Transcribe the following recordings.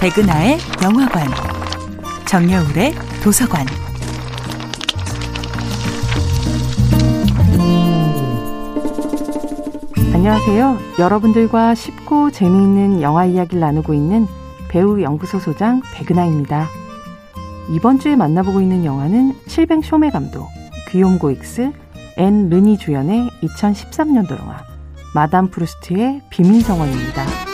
백은하의 영화관, 정여울의 도서관. 안녕하세요. 여러분들과 쉽고 재미있는 영화 이야기를 나누고 있는 배우 연구소 소장 백은하입니다. 이번 주에 만나보고 있는 영화는 실뱅 쇼메 감독, 귀욤 고익스, 앤 르니 주연의 2013년도 영화 마담 프루스트의 비밀 정원입니다.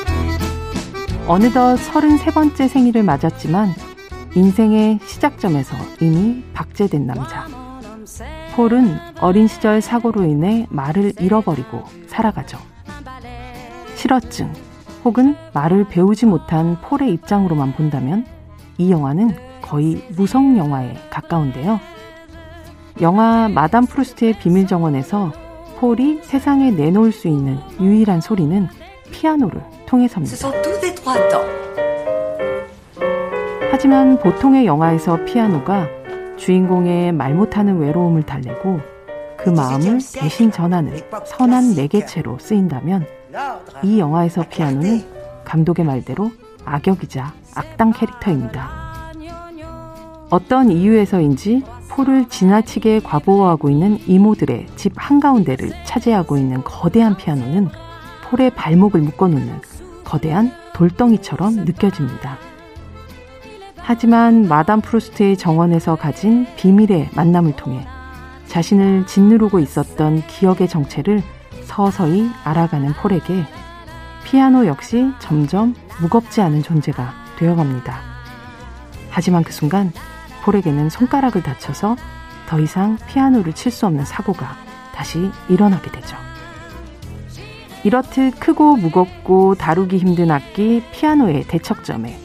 어느덧 33번째 생일을 맞았지만 인생의 시작점에서 이미 박제된 남자. 폴은 어린 시절 사고로 인해 말을 잃어버리고 살아가죠. 실어증 혹은 말을 배우지 못한 폴의 입장으로만 본다면 이 영화는 거의 무성 영화에 가까운데요. 영화 마담 프루스트의 비밀 정원에서 폴이 세상에 내놓을 수 있는 유일한 소리는 피아노를 통해서입니다. 하지만 보통의 영화에서 피아노가 주인공의 말 못하는 외로움을 달래고 그 마음을 대신 전하는 선한 매개체로 쓰인다면 이 영화에서 피아노는 감독의 말대로 악역이자 악당 캐릭터입니다. 어떤 이유에서인지 폴을 지나치게 과보호하고 있는 이모들의 집 한가운데를 차지하고 있는 거대한 피아노는 폴의 발목을 묶어놓는 거대한 돌덩이처럼 느껴집니다. 하지만 마담 프루스트의 정원에서 가진 비밀의 만남을 통해 자신을 짓누르고 있었던 기억의 정체를 서서히 알아가는 폴에게 피아노 역시 점점 무겁지 않은 존재가 되어갑니다. 하지만 그 순간 폴에게는 손가락을 다쳐서 더 이상 피아노를 칠 수 없는 사고가 다시 일어나게 되죠. 이렇듯 크고 무겁고 다루기 힘든 악기 피아노의 대척점에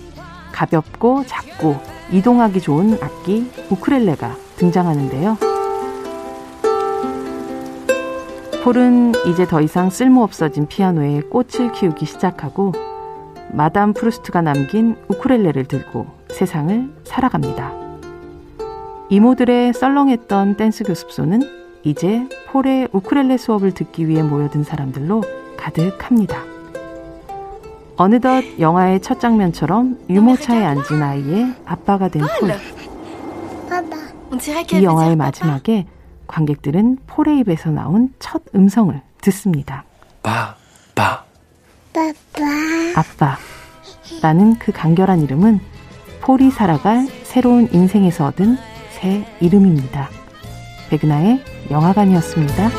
가볍고 작고 이동하기 좋은 악기 우크렐레가 등장하는데요. 폴은 이제 더 이상 쓸모없어진 피아노에 꽃을 키우기 시작하고 마담 프루스트가 남긴 우크렐레를 들고 세상을 살아갑니다. 이모들의 썰렁했던 댄스 교습소는 이제 폴의 우크렐레 수업을 듣기 위해 모여든 사람들로 가득합니다. 어느덧 영화의 첫 장면처럼 유모차에 앉은 아이의 아빠가 된 폴. 이 영화의 마지막에 관객들은 폴의 입에서 나온 첫 음성을 듣습니다. 빠, 빠. 아빠. 라는 그 간결한 이름은 폴이 살아갈 새로운 인생에서 얻은 새 이름입니다. 백은하의 영화관이었습니다.